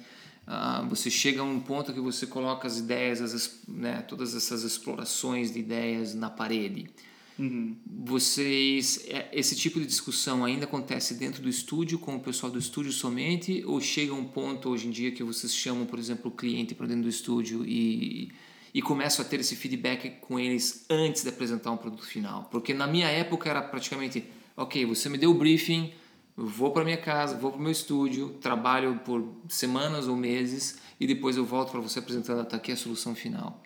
Ah, você chega a um ponto que você coloca as ideias, as, né, todas essas explorações de ideias na parede. Uhum. Vocês, é, esse tipo de discussão ainda acontece dentro do estúdio, com o pessoal do estúdio somente, ou chega a um ponto hoje em dia que vocês chamam, por exemplo, o cliente para dentro do estúdio e, e começam a ter esse feedback com eles antes de apresentar um produto final? Porque na minha época era praticamente, ok, você me deu o briefing, vou para minha casa, vou para o meu estúdio, trabalho por semanas ou meses e depois eu volto para você apresentando até aqui a solução final.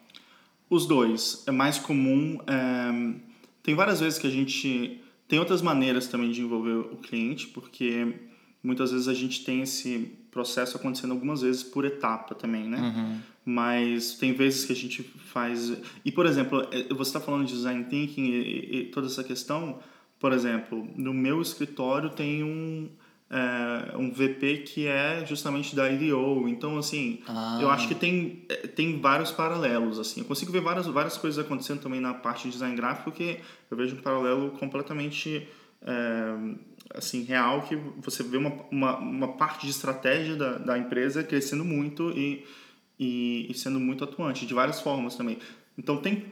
Os dois. É mais comum. É... Tem várias vezes que a gente. Tem outras maneiras também de envolver o cliente, porque muitas vezes a gente tem esse processo acontecendo algumas vezes por etapa também, né? Uhum. Mas tem vezes que a gente faz. E, por exemplo, é, você está falando de design thinking e, e toda essa questão por exemplo, no meu escritório tem um, é, um VP que é justamente da IDO. Então, assim, ah. eu acho que tem, é, tem vários paralelos, assim. Eu consigo ver várias, várias coisas acontecendo também na parte de design gráfico que eu vejo um paralelo completamente, é, assim, real, que você vê uma, uma, uma parte de estratégia da, da empresa crescendo muito e, e, e sendo muito atuante, de várias formas também. Então, tem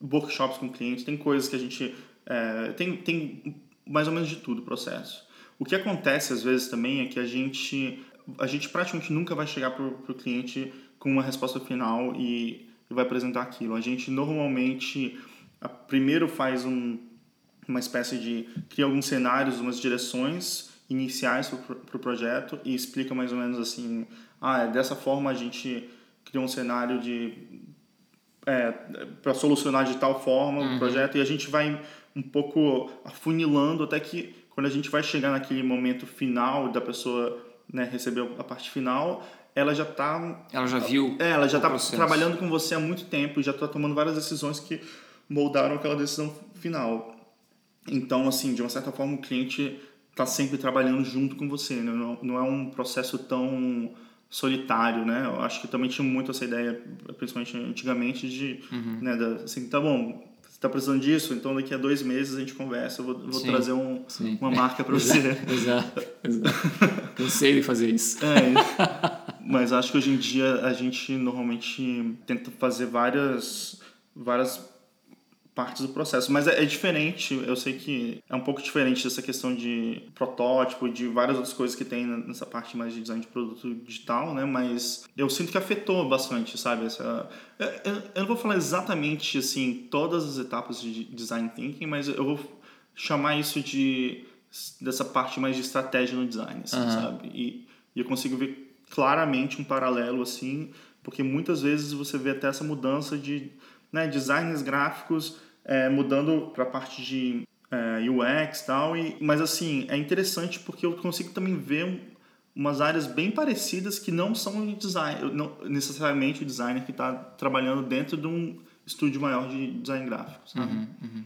workshops com clientes, tem coisas que a gente é, tem, tem mais ou menos de tudo o processo. O que acontece às vezes também é que a gente, a gente praticamente nunca vai chegar para o cliente com uma resposta final e, e, vai apresentar aquilo. A gente normalmente a, primeiro faz um, uma espécie de. cria alguns cenários, umas direções iniciais para o pro projeto e explica mais ou menos assim: ah, é dessa forma a gente cria um cenário de. É, para solucionar de tal forma uhum. o projeto e a gente vai um pouco afunilando até que quando a gente vai chegar naquele momento final da pessoa né, receber a parte final, ela já está ela já viu é, ela já está trabalhando com você há muito tempo e já está tomando várias decisões que moldaram aquela decisão final então assim de uma certa forma o cliente está sempre trabalhando junto com você né? não, não é um processo tão solitário, né? Eu acho que também tinha muito essa ideia, principalmente antigamente, de, uhum. né, da, assim, tá bom, você tá precisando disso, então daqui a dois meses a gente conversa, eu vou, vou sim, trazer um, uma marca para você. exato, exato. Cansei de fazer isso. É, mas acho que hoje em dia a gente normalmente tenta fazer várias, várias partes do processo. Mas é, é, diferente, eu sei que é um pouco diferente dessa questão de protótipo, de várias outras coisas que tem nessa parte mais de design de produto digital, né? Mas eu sinto que afetou bastante, sabe? Essa, eu, eu não vou falar exatamente, assim, todas as etapas de design thinking, mas eu vou chamar isso de dessa parte mais de estratégia no design, assim, uhum. sabe? E, e eu consigo ver claramente um paralelo, assim, porque muitas vezes você vê até essa mudança de né, designers gráficos é, mudando para a parte de é, UX e tal. E, mas assim, é interessante porque eu consigo também ver umas áreas bem parecidas que não são design, não necessariamente o designer que está trabalhando dentro de um estúdio maior de design gráfico. Sabe? Uhum, uhum.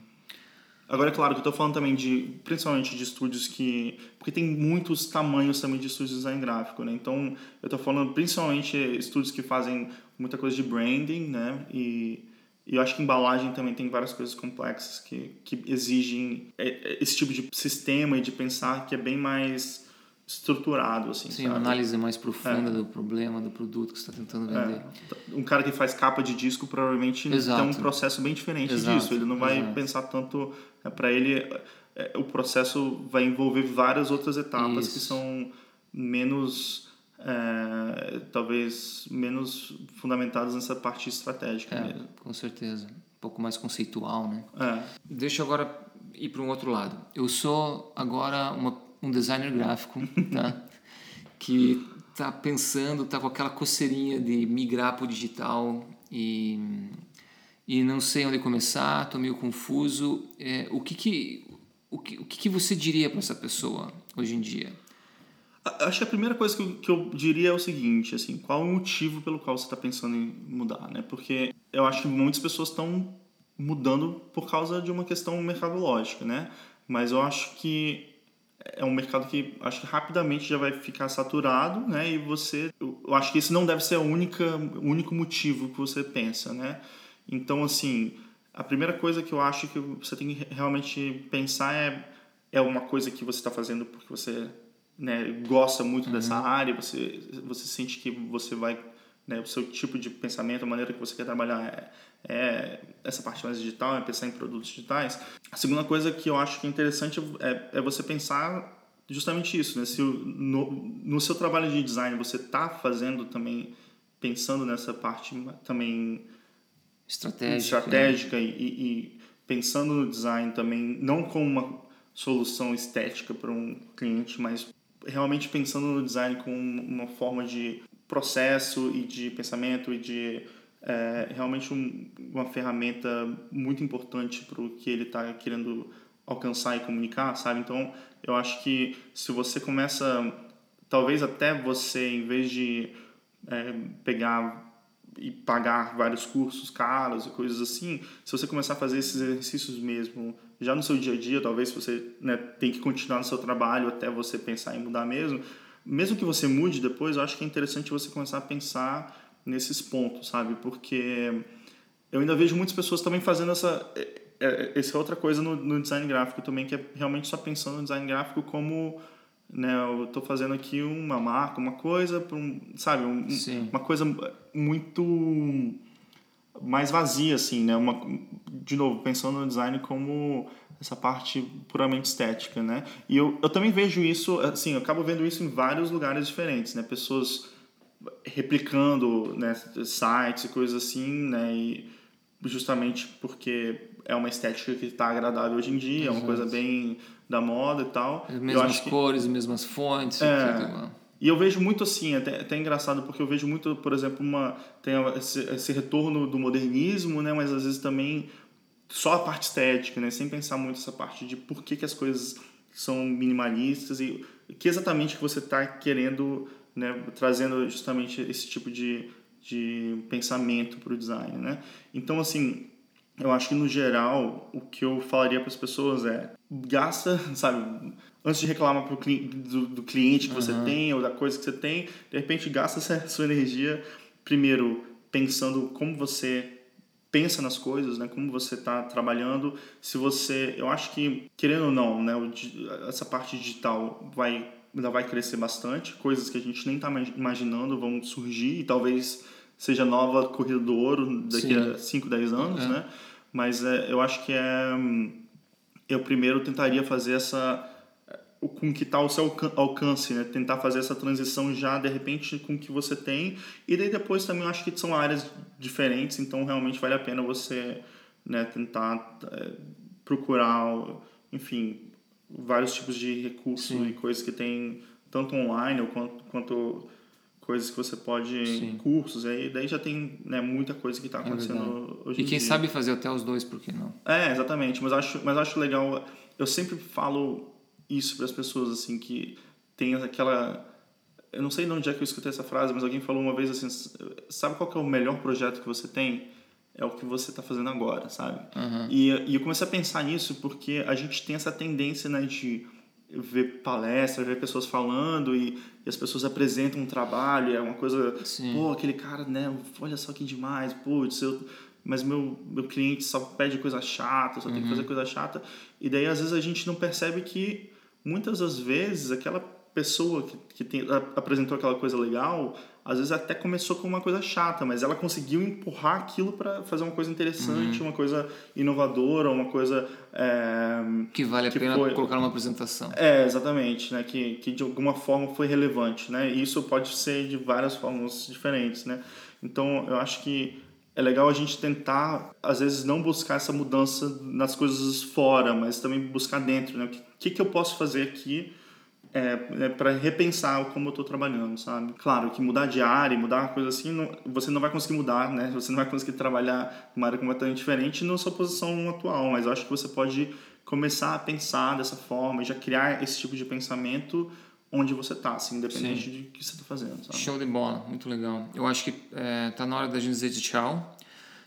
Agora, é claro que eu estou falando também de, principalmente de estúdios que... Porque tem muitos tamanhos também de estúdios de design gráfico, né? Então, eu estou falando principalmente estúdios que fazem muita coisa de branding, né? E e eu acho que embalagem também tem várias coisas complexas que, que exigem é, é, esse tipo de sistema e de pensar que é bem mais estruturado, assim. Sim, sabe? uma análise mais profunda é. do problema, do produto que você está tentando vender. É. Um cara que faz capa de disco provavelmente Exato. tem um processo bem diferente Exato. disso. Ele não vai Exato. pensar tanto... É, Para ele, é, o processo vai envolver várias outras etapas Isso. que são menos é, talvez menos fundamentadas nessa parte estratégica é, mesmo. Com certeza. Um pouco mais conceitual, né? É. Deixa eu agora ir para um outro lado. Eu sou agora uma, um designer gráfico, tá? que está pensando, está com aquela coceirinha de migrar para o digital e, e não sei onde começar, estou meio confuso. É, o que que, o que, o que, que você diria para essa pessoa hoje em dia? Acho que a primeira coisa que eu, que eu diria é o seguinte, assim, qual o motivo pelo qual você está pensando em mudar, né? Porque eu acho que muitas pessoas estão mudando por causa de uma questão mercadológica, né? Mas eu acho que é um mercado que acho que rapidamente já vai ficar saturado, né? E você, eu acho que esse não deve ser a única, o único motivo que você pensa, né? Então, assim, a primeira coisa que eu acho que você tem que realmente pensar é é uma coisa que você está fazendo porque você né, gosta muito uhum. dessa área, você, você sente que você vai, né, o seu tipo de pensamento, a maneira que você quer trabalhar é, é essa parte mais digital, é pensar em produtos digitais. A segunda coisa que eu acho que é interessante é, é você pensar justamente isso, né? Se no, no seu trabalho de design você está fazendo também, pensando nessa parte também estratégica, estratégica né? e, e pensando no design também, não como uma solução estética para um cliente, mas realmente pensando no design como uma forma de processo e de pensamento e de é, realmente um, uma ferramenta muito importante para o que ele está querendo alcançar e comunicar, sabe? Então, eu acho que se você começa, talvez até você, em vez de é, pegar e pagar vários cursos caros e coisas assim, se você começar a fazer esses exercícios mesmo já no seu dia a dia, talvez você né, tem que continuar no seu trabalho até você pensar em mudar mesmo, mesmo que você mude depois, eu acho que é interessante você começar a pensar nesses pontos, sabe? Porque eu ainda vejo muitas pessoas também fazendo essa é, é, essa é outra coisa no, no design gráfico também, que é realmente só pensando no design gráfico como né, eu estou fazendo aqui uma marca, uma coisa, um, sabe, um, uma coisa muito mais vazia, assim, né? Uma, de novo, pensando no design como essa parte puramente estética, né? E eu, eu também vejo isso, assim, eu acabo vendo isso em vários lugares diferentes, né? Pessoas replicando né, sites e coisas assim, né? E justamente porque é uma estética que está agradável hoje em dia, Exato. é uma coisa bem da moda e tal. As mesmas cores, as mesmas fontes, é, tudo, e eu vejo muito assim, até, até engraçado, porque eu vejo muito, por exemplo, uma, tem esse, esse retorno do modernismo, né? mas às vezes também só a parte estética, né? sem pensar muito essa parte de por que, que as coisas são minimalistas e que exatamente que você está querendo, né? trazendo justamente esse tipo de, de pensamento para o design. Né? Então, assim, eu acho que no geral o que eu falaria para as pessoas é gasta, sabe, antes de reclamar pro, do, do cliente que você uhum. tem ou da coisa que você tem, de repente gasta essa sua energia primeiro pensando como você pensa nas coisas, né? Como você está trabalhando. Se você, eu acho que querendo ou não, né? Essa parte digital vai ainda vai crescer bastante. Coisas que a gente nem está imaginando vão surgir e talvez seja nova corrida do ouro daqui Sim. a 5, 10 anos, é. né? Mas é, eu acho que é eu primeiro tentaria fazer essa com que está o seu alcance, né? Tentar fazer essa transição já de repente com o que você tem e daí depois também eu acho que são áreas diferentes, então realmente vale a pena você né, tentar é, procurar, enfim, vários tipos de recursos Sim. e coisas que tem tanto online quanto, quanto coisas que você pode Sim. cursos aí daí já tem né, muita coisa que está é acontecendo é hoje e quem sabe fazer até os dois por que não é exatamente mas acho mas acho legal eu sempre falo isso para as pessoas assim que tem aquela eu não sei de onde é que eu escutei essa frase mas alguém falou uma vez assim sabe qual é o melhor projeto que você tem é o que você está fazendo agora sabe uhum. e, e eu comecei a pensar nisso porque a gente tem essa tendência né de ver palestras, ver pessoas falando e, e, as pessoas apresentam um trabalho, é uma coisa, Sim. pô, aquele cara, né, olha só que demais, putz, eu, mas meu, meu cliente só pede coisa chata, só uhum. tem que fazer uhum. coisa chata. E daí às vezes a gente não percebe que muitas das vezes aquela pessoa que, que tem, apresentou aquela coisa legal, às vezes até começou com uma coisa chata, mas ela conseguiu empurrar aquilo para fazer uma coisa interessante, uhum. uma coisa inovadora, uma coisa é, que vale a pena foi... colocar numa apresentação. É, exatamente, né? Que, que de alguma forma foi relevante, né? E isso pode ser de várias formas diferentes, né? Então, eu acho que é legal a gente tentar, às vezes, não buscar essa mudança nas coisas fora, mas também buscar dentro, né? O que, que eu posso fazer aqui é, é para repensar como eu estou trabalhando, sabe? Claro que mudar de área, mudar uma coisa assim, não, você não vai conseguir mudar, né? Você não vai conseguir trabalhar numa área completamente diferente na sua posição atual, mas eu acho que você pode começar a pensar dessa forma, já criar esse tipo de pensamento onde você está, assim, independente Sim. de que você está fazendo. Sabe? Show de bola, muito legal. Eu acho que é, tá na hora da gente dizer tchau.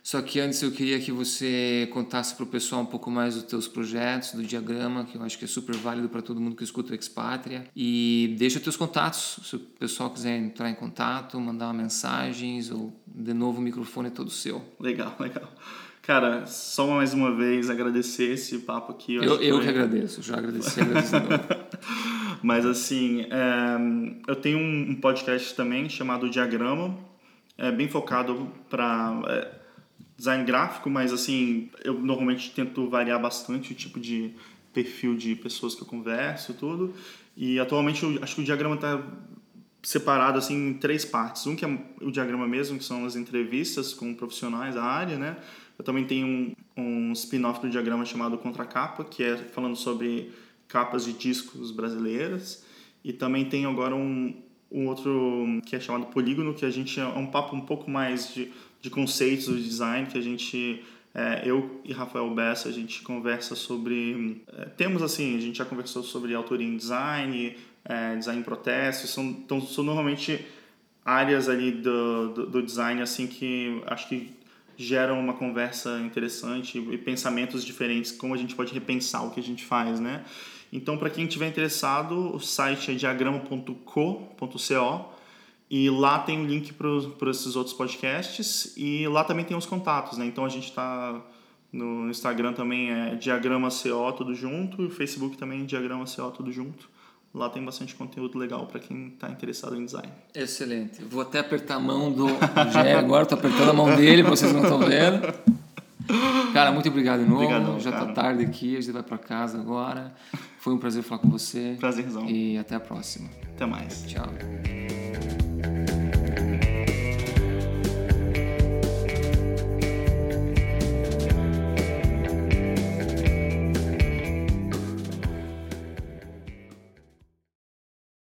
Só que antes eu queria que você contasse para o pessoal um pouco mais dos teus projetos, do diagrama, que eu acho que é super válido para todo mundo que escuta o Expatria. E deixa teus contatos, se o pessoal quiser entrar em contato, mandar mensagens, ou de novo o microfone é todo seu. Legal, legal. Cara, só mais uma vez agradecer esse papo aqui. Eu, eu, que, eu foi... que agradeço, já agradeci, Mas assim, é, eu tenho um podcast também chamado Diagrama, é bem focado para é, design gráfico, mas assim, eu normalmente tento variar bastante o tipo de perfil de pessoas que eu converso tudo. E atualmente eu acho que o diagrama está separado assim em três partes. Um que é o diagrama mesmo, que são as entrevistas com profissionais da área, né? Eu também tenho um, um spin-off do diagrama chamado Contracapa, que é falando sobre capas de discos brasileiras. E também tem agora um, um outro que é chamado Polígono, que a gente é um papo um pouco mais de, de conceitos do design, que a gente, é, eu e Rafael Bessa, a gente conversa sobre é, temos assim, a gente já conversou sobre autoria em design, é, design protesto, são, então, são normalmente áreas ali do, do, do design assim que acho que geram uma conversa interessante e pensamentos diferentes, como a gente pode repensar o que a gente faz, né? Então, para quem estiver interessado, o site é diagrama.co.co e lá tem o um link para esses outros podcasts e lá também tem os contatos, né? Então a gente está no Instagram também é diagrama CO tudo junto e o Facebook também é diagrama CO tudo junto. Lá tem bastante conteúdo legal para quem está interessado em design. Excelente. Vou até apertar a mão do Gé agora, estou apertando a mão dele, vocês não estão vendo. Cara, muito obrigado de novo. Obrigadão, Já está tarde aqui, a gente vai para casa agora. Foi um prazer falar com você. Prazerzão. E até a próxima. Até mais. Tchau.